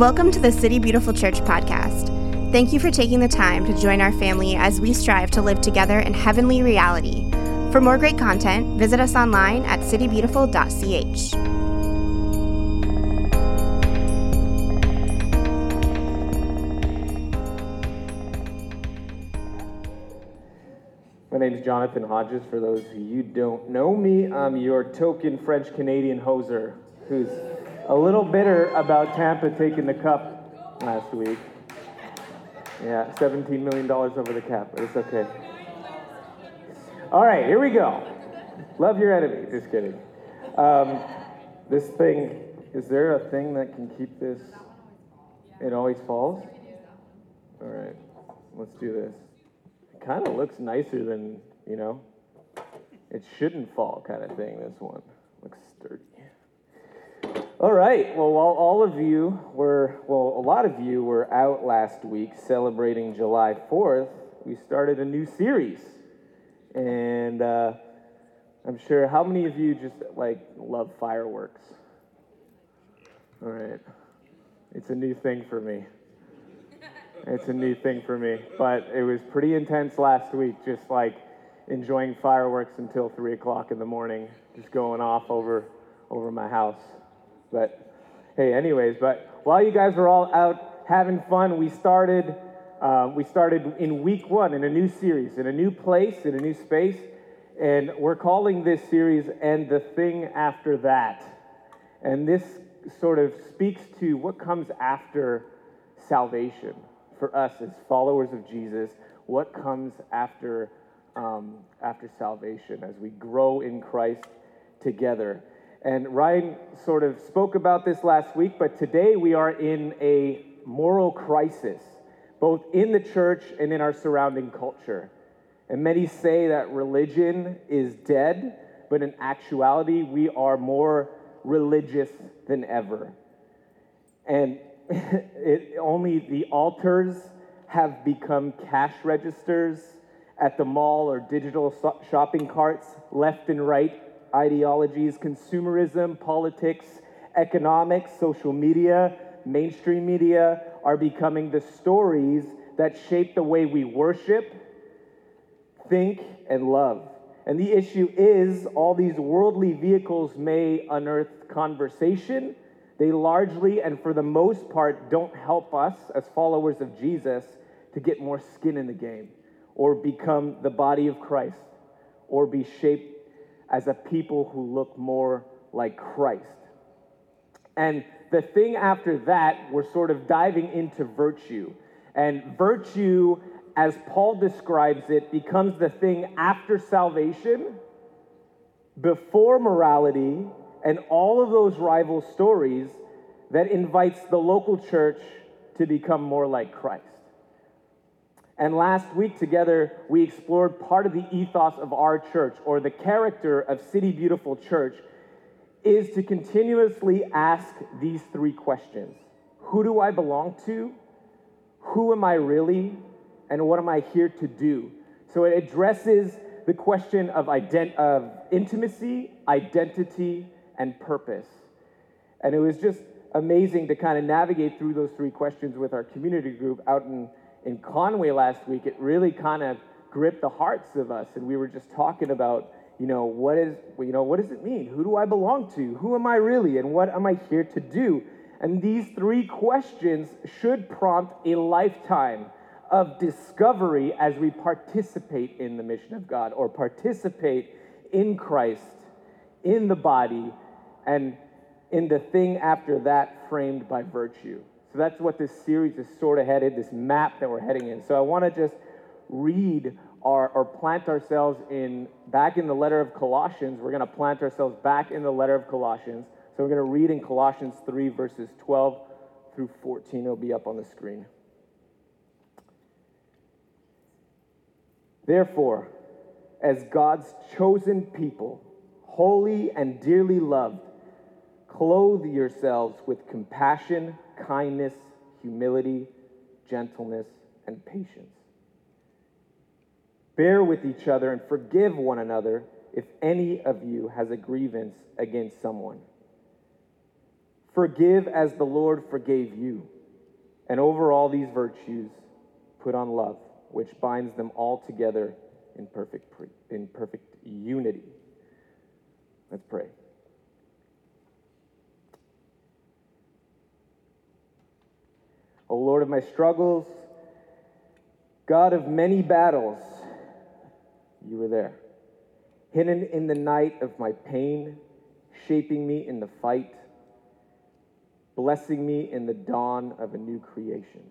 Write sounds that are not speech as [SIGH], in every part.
Welcome to the City Beautiful Church podcast. Thank you for taking the time to join our family as we strive to live together in heavenly reality. For more great content, visit us online at citybeautiful.ch. My name is Jonathan Hodges. For those of you who don't know me, I'm your token French Canadian hoser who's a little bitter about Tampa taking the cup last week. Yeah, $17 million over the cap, but it's okay. All right, here we go. Love your enemy. Just kidding. Um, this thing, is there a thing that can keep this? It always falls? All right, let's do this. It kind of looks nicer than, you know, it shouldn't fall kind of thing, this one. Looks. All right. Well, while all of you were, well, a lot of you were out last week celebrating July 4th, we started a new series. And uh, I'm sure, how many of you just like love fireworks? All right. It's a new thing for me. It's a new thing for me. But it was pretty intense last week, just like enjoying fireworks until 3 o'clock in the morning, just going off over, over my house. But hey, anyways, but while you guys were all out having fun, we started. Uh, we started in week one in a new series, in a new place, in a new space, and we're calling this series "And the Thing After That." And this sort of speaks to what comes after salvation for us as followers of Jesus. What comes after um, after salvation as we grow in Christ together? And Ryan sort of spoke about this last week, but today we are in a moral crisis, both in the church and in our surrounding culture. And many say that religion is dead, but in actuality, we are more religious than ever. And [LAUGHS] it, only the altars have become cash registers at the mall or digital shopping carts left and right ideologies, consumerism, politics, economics, social media, mainstream media are becoming the stories that shape the way we worship, think, and love. And the issue is all these worldly vehicles may unearth conversation. They largely and for the most part don't help us as followers of Jesus to get more skin in the game or become the body of Christ or be shaped as a people who look more like Christ. And the thing after that, we're sort of diving into virtue. And virtue, as Paul describes it, becomes the thing after salvation, before morality, and all of those rival stories that invites the local church to become more like Christ. And last week together, we explored part of the ethos of our church, or the character of City Beautiful Church, is to continuously ask these three questions Who do I belong to? Who am I really? And what am I here to do? So it addresses the question of, ident- of intimacy, identity, and purpose. And it was just amazing to kind of navigate through those three questions with our community group out in in Conway last week, it really kind of gripped the hearts of us. And we were just talking about, you know, what is, you know, what does it mean? Who do I belong to? Who am I really? And what am I here to do? And these three questions should prompt a lifetime of discovery as we participate in the mission of God or participate in Christ, in the body, and in the thing after that framed by virtue. So that's what this series is sort of headed, this map that we're heading in. So I want to just read our, or plant ourselves in back in the letter of Colossians. We're going to plant ourselves back in the letter of Colossians. So we're going to read in Colossians 3, verses 12 through 14. It'll be up on the screen. Therefore, as God's chosen people, holy and dearly loved, clothe yourselves with compassion kindness, humility, gentleness, and patience. Bear with each other and forgive one another if any of you has a grievance against someone. Forgive as the Lord forgave you. And over all these virtues, put on love, which binds them all together in perfect, pre- in perfect unity. Let's pray. O Lord of my struggles, God of many battles, you were there. Hidden in the night of my pain, shaping me in the fight, blessing me in the dawn of a new creation,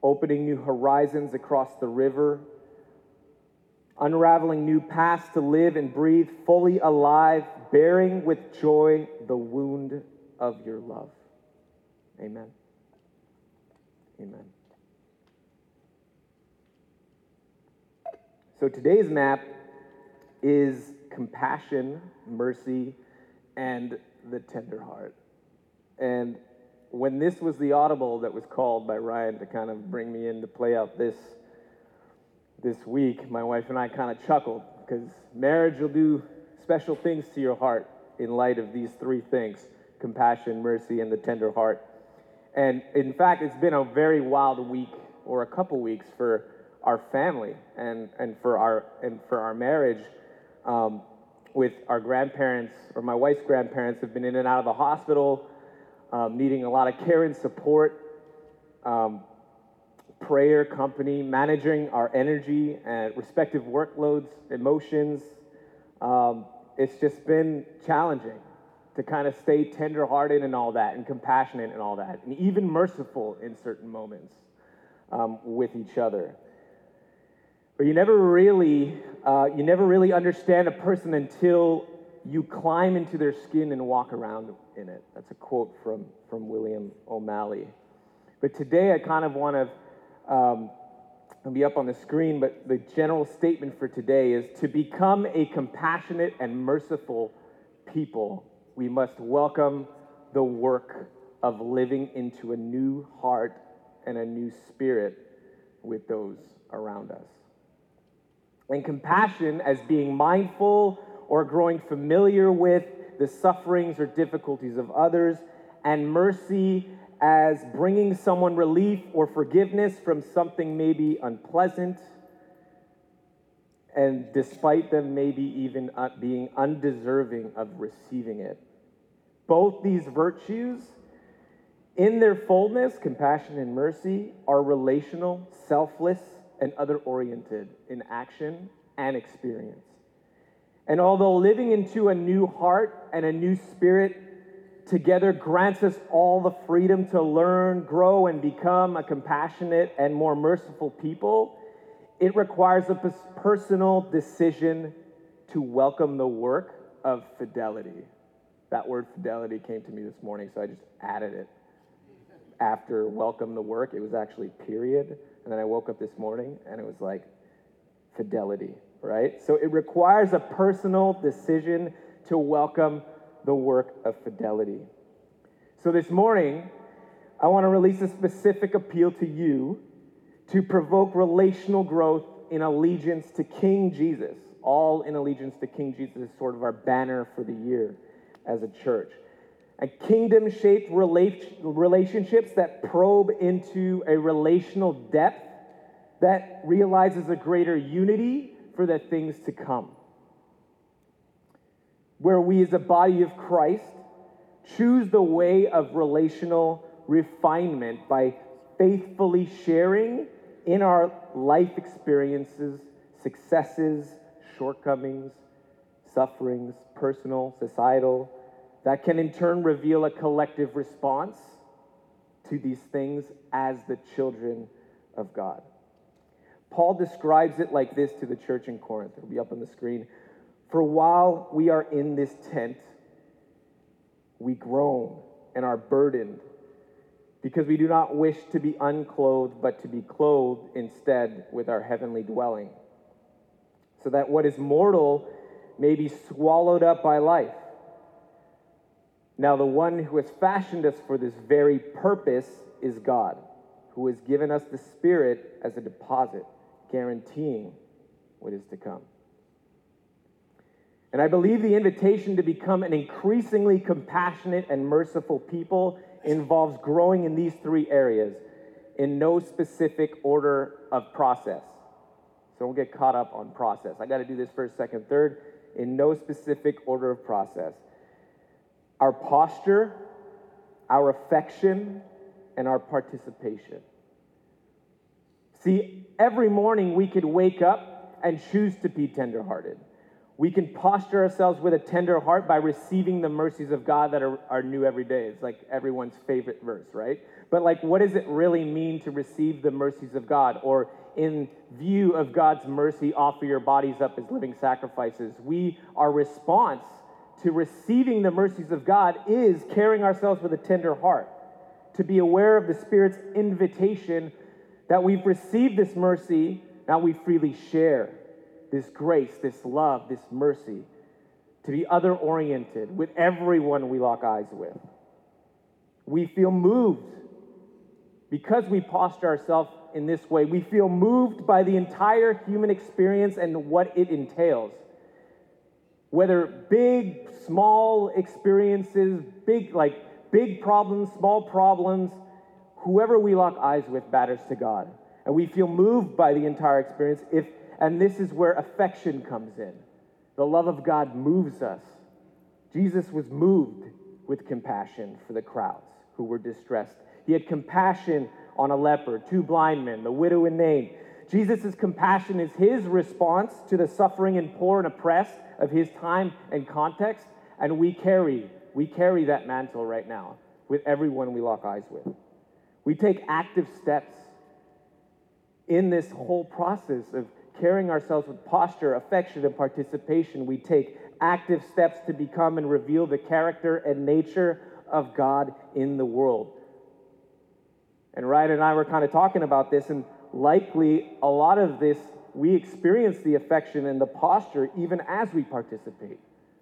opening new horizons across the river, unraveling new paths to live and breathe fully alive, bearing with joy the wound of your love. Amen. Amen. So today's map is compassion, mercy, and the tender heart. And when this was the audible that was called by Ryan to kind of bring me in to play out this this week, my wife and I kind of chuckled because marriage will do special things to your heart in light of these three things compassion, mercy, and the tender heart. And in fact, it's been a very wild week or a couple weeks for our family and, and, for, our, and for our marriage. Um, with our grandparents, or my wife's grandparents, have been in and out of the hospital, um, needing a lot of care and support, um, prayer, company, managing our energy and respective workloads, emotions. Um, it's just been challenging to kind of stay tenderhearted and all that, and compassionate and all that, and even merciful in certain moments um, with each other. But you never really, uh, you never really understand a person until you climb into their skin and walk around in it. That's a quote from, from William O'Malley. But today I kind of want to, um, it'll be up on the screen, but the general statement for today is to become a compassionate and merciful people we must welcome the work of living into a new heart and a new spirit with those around us. And compassion as being mindful or growing familiar with the sufferings or difficulties of others, and mercy as bringing someone relief or forgiveness from something maybe unpleasant, and despite them maybe even uh, being undeserving of receiving it. Both these virtues, in their fullness, compassion and mercy, are relational, selfless, and other oriented in action and experience. And although living into a new heart and a new spirit together grants us all the freedom to learn, grow, and become a compassionate and more merciful people, it requires a personal decision to welcome the work of fidelity. That word fidelity came to me this morning, so I just added it after welcome the work. It was actually period. And then I woke up this morning and it was like fidelity, right? So it requires a personal decision to welcome the work of fidelity. So this morning, I want to release a specific appeal to you to provoke relational growth in allegiance to King Jesus. All in allegiance to King Jesus is sort of our banner for the year as a church. And kingdom shaped relationships that probe into a relational depth that realizes a greater unity for the things to come. Where we, as a body of Christ, choose the way of relational refinement by faithfully sharing in our life experiences, successes, shortcomings, sufferings, personal, societal, that can in turn reveal a collective response to these things as the children of God. Paul describes it like this to the church in Corinth. It'll be up on the screen. For while we are in this tent, we groan and are burdened because we do not wish to be unclothed, but to be clothed instead with our heavenly dwelling, so that what is mortal may be swallowed up by life. Now, the one who has fashioned us for this very purpose is God, who has given us the Spirit as a deposit, guaranteeing what is to come. And I believe the invitation to become an increasingly compassionate and merciful people involves growing in these three areas in no specific order of process. So don't get caught up on process. I got to do this first, second, third, in no specific order of process. Our posture, our affection, and our participation. See, every morning we could wake up and choose to be tenderhearted. We can posture ourselves with a tender heart by receiving the mercies of God that are, are new every day. It's like everyone's favorite verse, right? But, like, what does it really mean to receive the mercies of God? Or, in view of God's mercy, offer your bodies up as living sacrifices. We, our response to receiving the mercies of God is carrying ourselves with a tender heart, to be aware of the Spirit's invitation that we've received this mercy, now we freely share this grace, this love, this mercy, to be other oriented with everyone we lock eyes with. We feel moved because we posture ourselves in this way. We feel moved by the entire human experience and what it entails. Whether big, small experiences, big, like big problems, small problems, whoever we lock eyes with matters to God. And we feel moved by the entire experience if and this is where affection comes in. The love of God moves us. Jesus was moved with compassion for the crowds who were distressed. He had compassion on a leper, two blind men, the widow in Nain. Jesus' compassion is his response to the suffering and poor and oppressed of his time and context, and we carry, we carry that mantle right now with everyone we lock eyes with. We take active steps in this whole process of carrying ourselves with posture, affection, and participation, we take active steps to become and reveal the character and nature of God in the world. And Ryan and I were kind of talking about this, and likely a lot of this, we experience the affection and the posture even as we participate.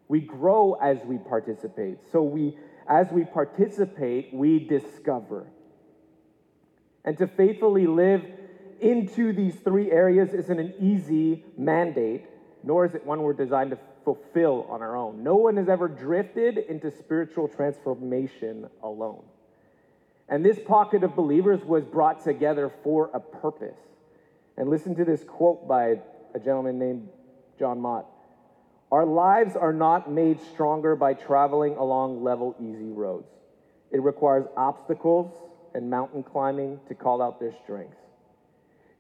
We grow as we participate. So we, as we participate, we discover. And to faithfully live into these three areas isn't an easy mandate, nor is it one we're designed to fulfill on our own. No one has ever drifted into spiritual transformation alone. And this pocket of believers was brought together for a purpose. And listen to this quote by a gentleman named John Mott. Our lives are not made stronger by traveling along level, easy roads. It requires obstacles and mountain climbing to call out their strengths.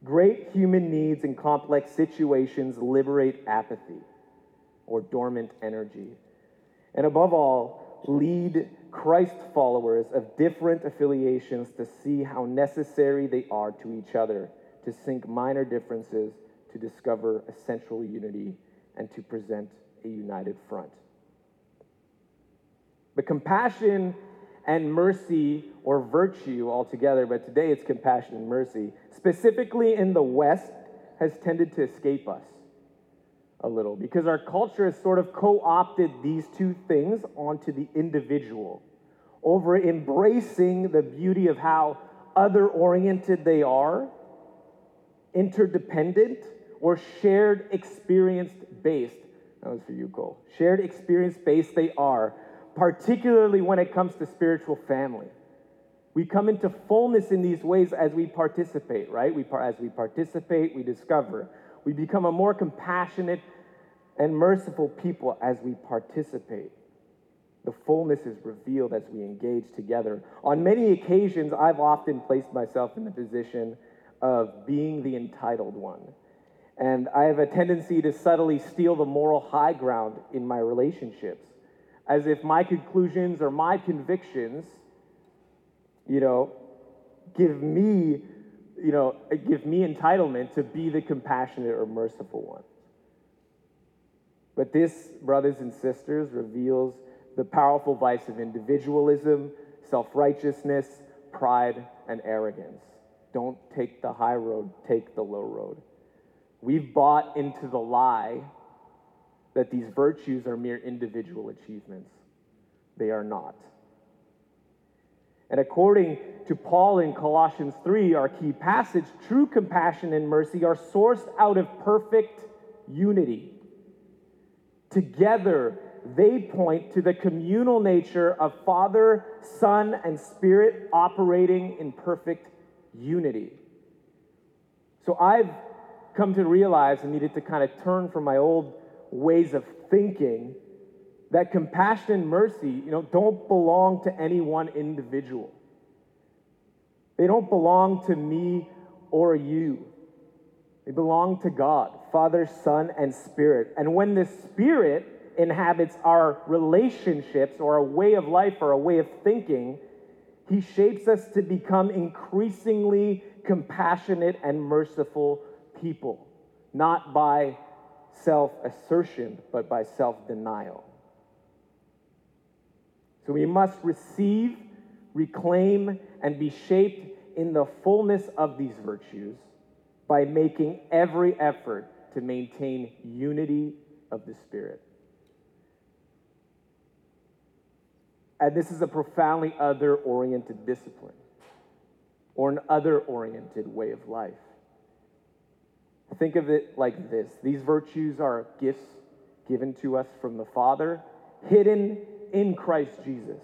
Great human needs and complex situations liberate apathy or dormant energy. And above all, lead Christ followers of different affiliations to see how necessary they are to each other, to sink minor differences, to discover essential unity, and to present a united front. But compassion and mercy or virtue altogether, but today it's compassion and mercy, specifically in the West, has tended to escape us a little because our culture has sort of co opted these two things onto the individual over embracing the beauty of how other oriented they are, interdependent, or shared experience based. That was for you, Cole. Shared experience based they are particularly when it comes to spiritual family. We come into fullness in these ways as we participate, right? We, as we participate, we discover. We become a more compassionate and merciful people as we participate. The fullness is revealed as we engage together. On many occasions, I've often placed myself in the position of being the entitled one. And I have a tendency to subtly steal the moral high ground in my relationships as if my conclusions or my convictions, you know, give me, you know, give me entitlement to be the compassionate or merciful one. But this, brothers and sisters, reveals the powerful vice of individualism, self righteousness, pride, and arrogance. Don't take the high road, take the low road. We've bought into the lie that these virtues are mere individual achievements. They are not. And according to Paul in Colossians 3, our key passage, true compassion and mercy are sourced out of perfect unity. Together, they point to the communal nature of Father, Son, and Spirit operating in perfect unity. So I've come to realize I needed to kind of turn from my old ways of thinking that compassion and mercy, you know, don't belong to any one individual. They don't belong to me or you. They belong to God, Father, Son, and Spirit. And when the Spirit inhabits our relationships or a way of life or a way of thinking, He shapes us to become increasingly compassionate and merciful people, not by self assertion, but by self denial. So we must receive, reclaim, and be shaped in the fullness of these virtues by making every effort to maintain unity of the Spirit. And this is a profoundly other oriented discipline or an other oriented way of life. Think of it like this these virtues are gifts given to us from the Father, hidden in Christ Jesus.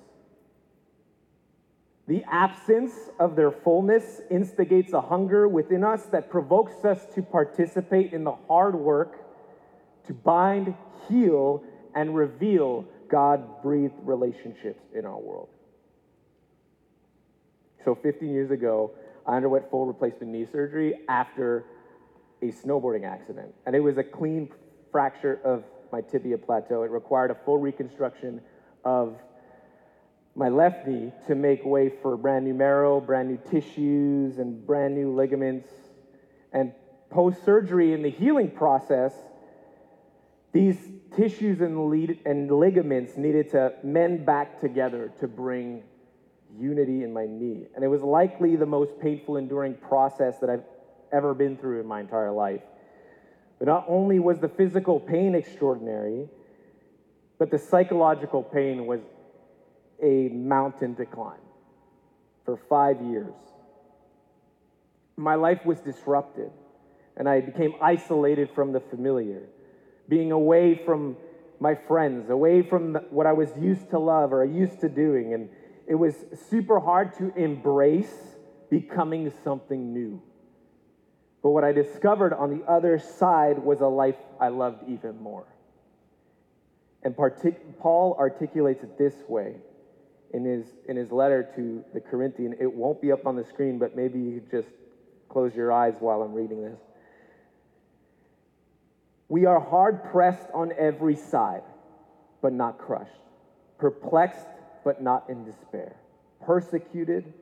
The absence of their fullness instigates a hunger within us that provokes us to participate in the hard work to bind, heal, and reveal God breathed relationships in our world. So, 15 years ago, I underwent full replacement knee surgery after a snowboarding accident. And it was a clean fracture of my tibia plateau. It required a full reconstruction of my left knee to make way for brand new marrow, brand new tissues, and brand new ligaments. And post surgery, in the healing process, these tissues and, lead, and ligaments needed to mend back together to bring unity in my knee. And it was likely the most painful, enduring process that I've ever been through in my entire life. But not only was the physical pain extraordinary, but the psychological pain was a mountain to climb for five years. My life was disrupted, and I became isolated from the familiar, being away from my friends, away from what I was used to love or used to doing. And it was super hard to embrace becoming something new. But what I discovered on the other side was a life I loved even more. And partic- Paul articulates it this way in his, in his letter to the Corinthian. It won't be up on the screen, but maybe you just close your eyes while I'm reading this. We are hard pressed on every side, but not crushed, perplexed, but not in despair, persecuted,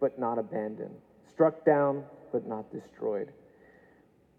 but not abandoned, struck down, but not destroyed.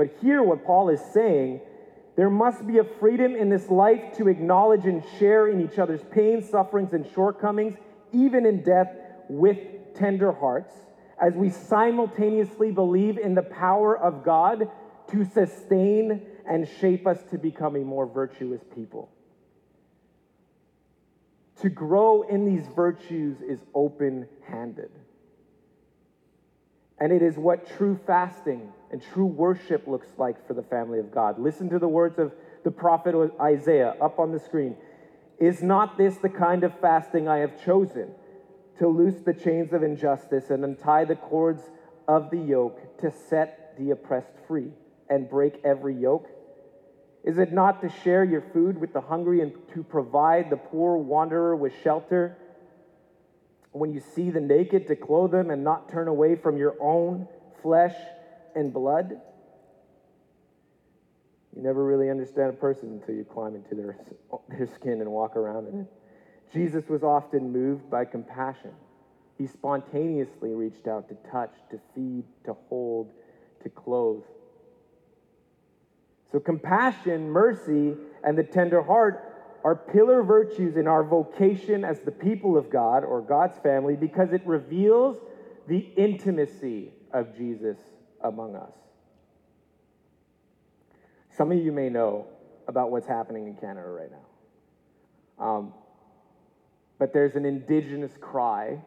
But here, what Paul is saying there must be a freedom in this life to acknowledge and share in each other's pain, sufferings, and shortcomings, even in death, with tender hearts, as we simultaneously believe in the power of God to sustain and shape us to become a more virtuous people. To grow in these virtues is open handed. And it is what true fasting and true worship looks like for the family of God. Listen to the words of the prophet Isaiah up on the screen. Is not this the kind of fasting I have chosen? To loose the chains of injustice and untie the cords of the yoke, to set the oppressed free and break every yoke? Is it not to share your food with the hungry and to provide the poor wanderer with shelter? When you see the naked to clothe them and not turn away from your own flesh and blood. You never really understand a person until you climb into their, their skin and walk around in it. Jesus was often moved by compassion. He spontaneously reached out to touch, to feed, to hold, to clothe. So, compassion, mercy, and the tender heart are pillar virtues in our vocation as the people of God or God's family because it reveals the intimacy of Jesus among us. Some of you may know about what's happening in Canada right now. Um, but there's an indigenous cry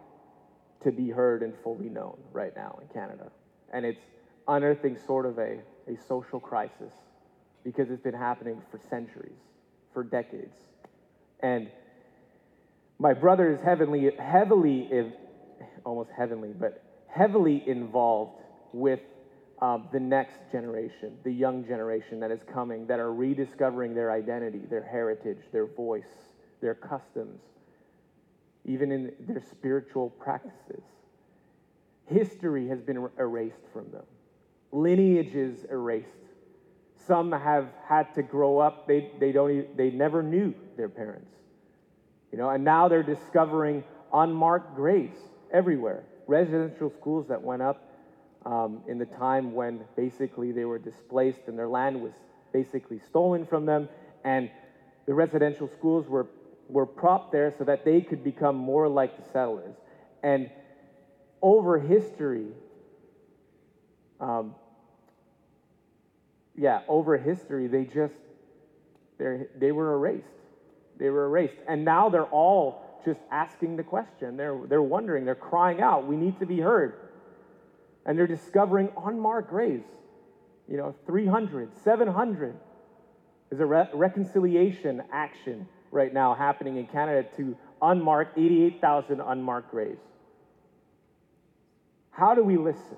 to be heard and fully known right now in Canada. And it's unearthing sort of a, a social crisis because it's been happening for centuries, for decades. And my brother is heavily, heavily, almost heavenly, but heavily involved with um, the next generation, the young generation that is coming, that are rediscovering their identity, their heritage, their voice, their customs, even in their spiritual practices. History has been erased from them, lineages erased. Some have had to grow up, they, they, don't they never knew their parents. You know, and now they're discovering unmarked graves everywhere. Residential schools that went up um, in the time when basically they were displaced and their land was basically stolen from them, and the residential schools were, were propped there so that they could become more like the settlers. And over history, um, yeah, over history, they just they were erased. They were erased, and now they're all just asking the question. They're they're wondering. They're crying out. We need to be heard and they're discovering unmarked graves. You know, 300, 700. There's a re- reconciliation action right now happening in Canada to unmark 88,000 unmarked graves. How do we listen?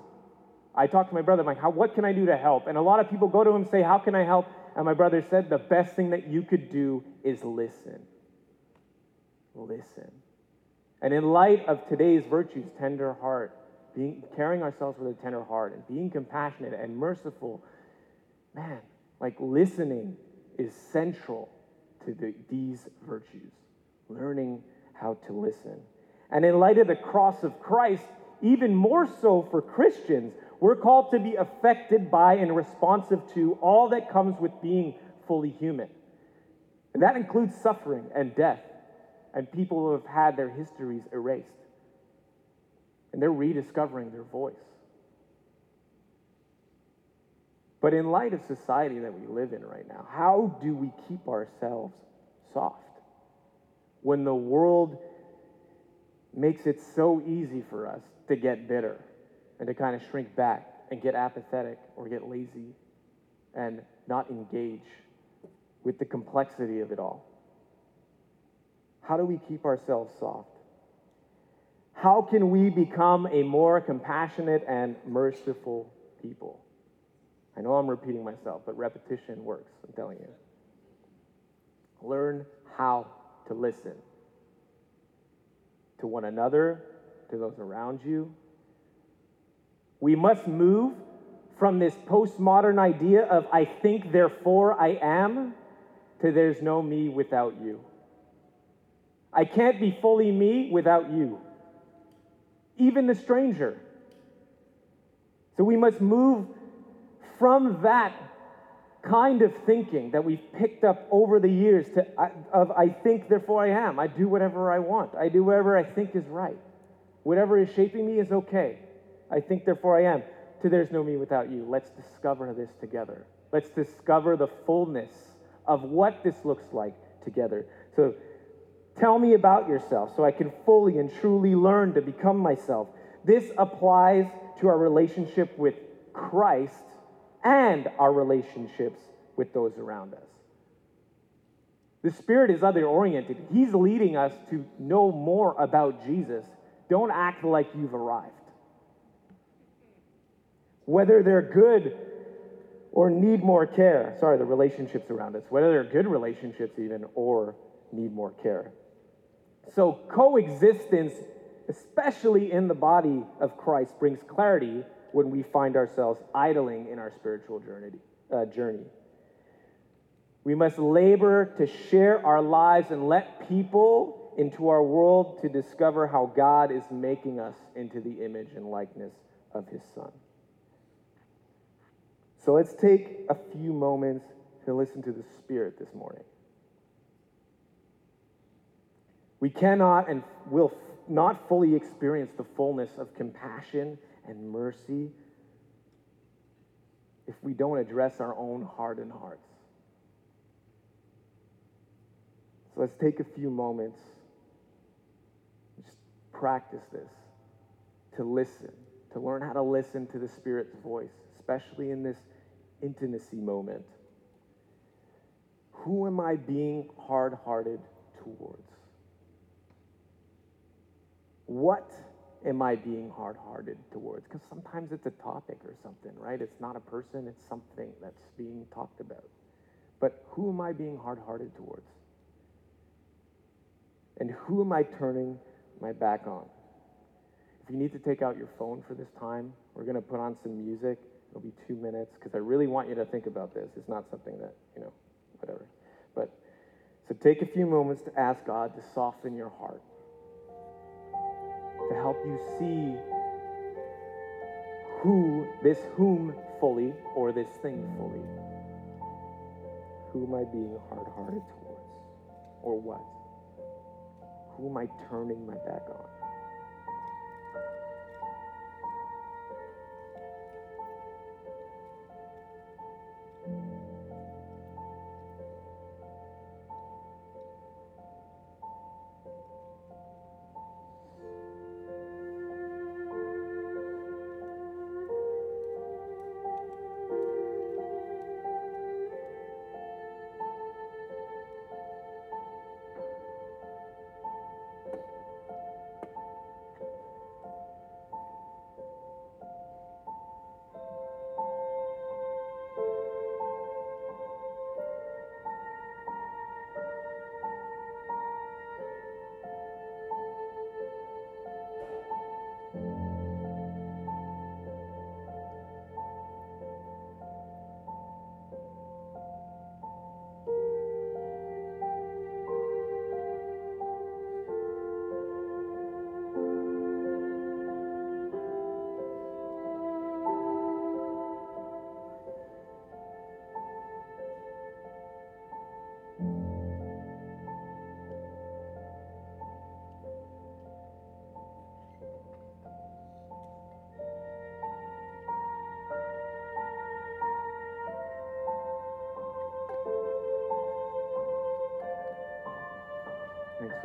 I talked to my brother, I'm like, how, what can I do to help? And a lot of people go to him and say, How can I help? And my brother said, The best thing that you could do is listen. Listen. And in light of today's virtues, tender heart, being, carrying ourselves with a tender heart and being compassionate and merciful, man, like listening is central to the, these virtues. Learning how to listen. And in light of the cross of Christ, even more so for Christians, we're called to be affected by and responsive to all that comes with being fully human. And that includes suffering and death and people who have had their histories erased and they're rediscovering their voice. But in light of society that we live in right now, how do we keep ourselves soft when the world makes it so easy for us to get bitter and to kind of shrink back and get apathetic or get lazy and not engage with the complexity of it all? How do we keep ourselves soft? How can we become a more compassionate and merciful people? I know I'm repeating myself, but repetition works, I'm telling you. Learn how to listen to one another, to those around you. We must move from this postmodern idea of I think, therefore I am, to there's no me without you. I can't be fully me without you even the stranger. So we must move from that kind of thinking that we've picked up over the years to uh, of I think therefore I am. I do whatever I want. I do whatever I think is right. Whatever is shaping me is okay. I think therefore I am. To there's no me without you. Let's discover this together. Let's discover the fullness of what this looks like together. So Tell me about yourself so I can fully and truly learn to become myself. This applies to our relationship with Christ and our relationships with those around us. The Spirit is other oriented. He's leading us to know more about Jesus. Don't act like you've arrived. Whether they're good or need more care, sorry, the relationships around us, whether they're good relationships even or need more care. So, coexistence, especially in the body of Christ, brings clarity when we find ourselves idling in our spiritual journey. Uh, journey. We must labor to share our lives and let people into our world to discover how God is making us into the image and likeness of His Son. So let's take a few moments to listen to the Spirit this morning. We cannot and will not fully experience the fullness of compassion and mercy if we don't address our own hardened hearts. So let's take a few moments, just practice this, to listen, to learn how to listen to the Spirit's voice, especially in this intimacy moment. Who am I being hard hearted towards? What am I being hard hearted towards? Because sometimes it's a topic or something, right? It's not a person, it's something that's being talked about. But who am I being hard hearted towards? And who am I turning my back on? If you need to take out your phone for this time, we're going to put on some music. It'll be two minutes because I really want you to think about this. It's not something that, you know, whatever. But so take a few moments to ask God to soften your heart, to help you see who, this whom fully, or this thing fully. Who am I being hard hearted towards? Or what? Who am I turning my back on?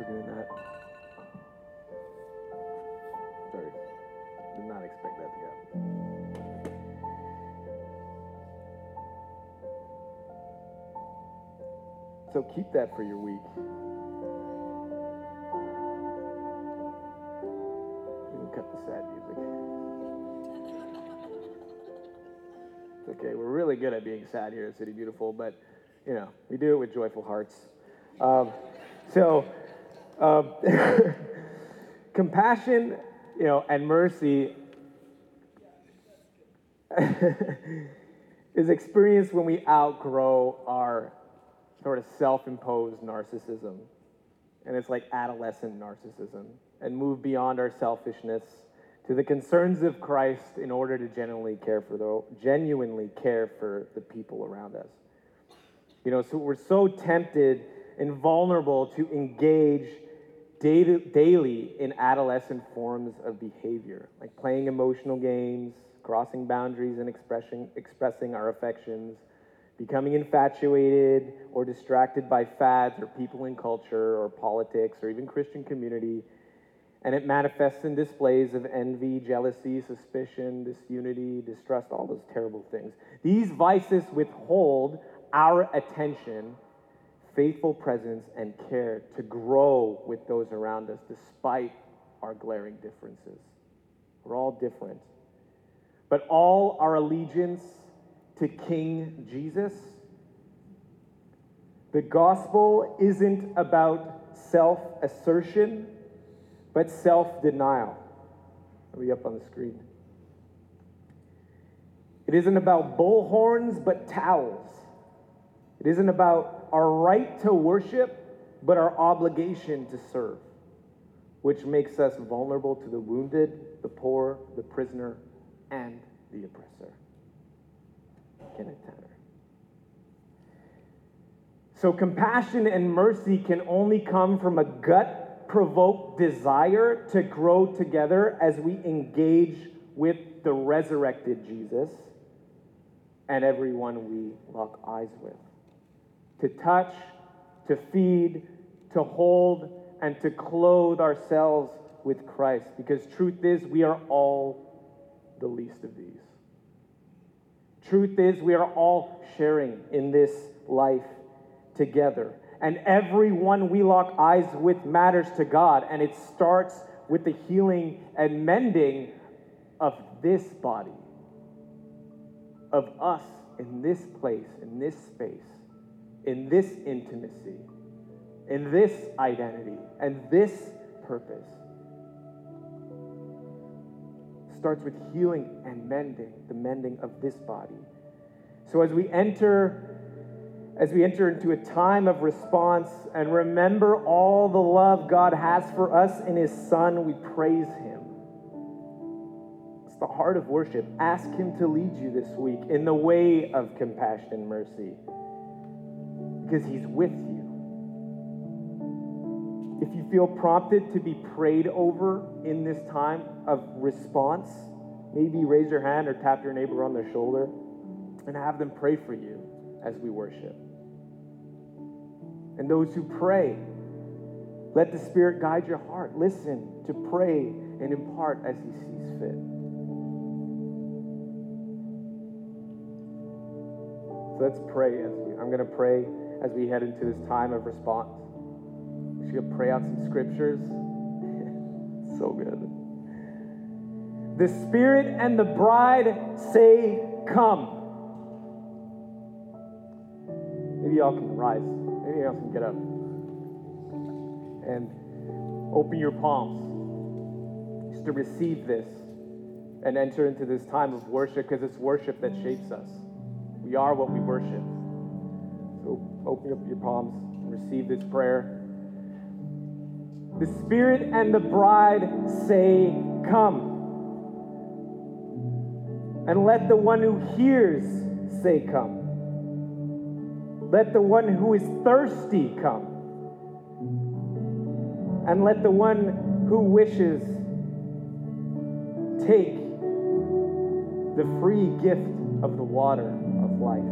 For doing that. Sorry. Did not expect that to happen. So keep that for your week. We can cut the sad music. It's okay. We're really good at being sad here at City Beautiful, but you know, we do it with joyful hearts. Um, so, um, [LAUGHS] compassion, you know, and mercy [LAUGHS] is experienced when we outgrow our sort of self-imposed narcissism, and it's like adolescent narcissism, and move beyond our selfishness to the concerns of Christ in order to genuinely care for the genuinely care for the people around us. You know, so we're so tempted and vulnerable to engage daily in adolescent forms of behavior, like playing emotional games, crossing boundaries and expressing, expressing our affections, becoming infatuated or distracted by fads or people in culture or politics or even Christian community. And it manifests in displays of envy, jealousy, suspicion, disunity, distrust, all those terrible things. These vices withhold our attention, faithful presence, and care to grow with those around us despite our glaring differences. We're all different. But all our allegiance to King Jesus. The gospel isn't about self assertion, but self denial. Are we up on the screen? It isn't about bullhorns, but towels. It isn't about our right to worship, but our obligation to serve, which makes us vulnerable to the wounded, the poor, the prisoner, and the oppressor. Kenneth Tanner. So, compassion and mercy can only come from a gut provoked desire to grow together as we engage with the resurrected Jesus and everyone we lock eyes with. To touch, to feed, to hold, and to clothe ourselves with Christ. Because truth is, we are all the least of these. Truth is, we are all sharing in this life together. And everyone we lock eyes with matters to God. And it starts with the healing and mending of this body, of us in this place, in this space, in this intimacy, in this identity, and this purpose. Starts with healing and mending, the mending of this body. So as we enter as we enter into a time of response and remember all the love God has for us in His Son, we praise Him. It's the heart of worship. Ask Him to lead you this week in the way of compassion and mercy because He's with you. If you feel prompted to be prayed over in this time of response, maybe raise your hand or tap your neighbor on their shoulder and have them pray for you as we worship. And those who pray, let the Spirit guide your heart. Listen to pray and impart as He sees fit. So let's pray as we, I'm going to pray as we head into this time of response. Going to pray out some scriptures. [LAUGHS] so good. The Spirit and the bride say, Come. Maybe y'all can rise. Maybe y'all can get up. And open your palms just to receive this and enter into this time of worship because it's worship that shapes us. We are what we worship. Open up your palms and receive this prayer. The Spirit and the bride say, Come. And let the one who hears say, Come. Let the one who is thirsty come. And let the one who wishes take the free gift of the water of life.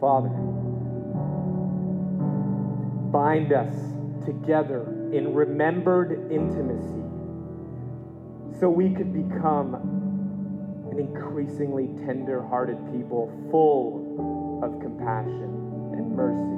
Father, bind us together in remembered intimacy so we could become an increasingly tender hearted people full of compassion and mercy.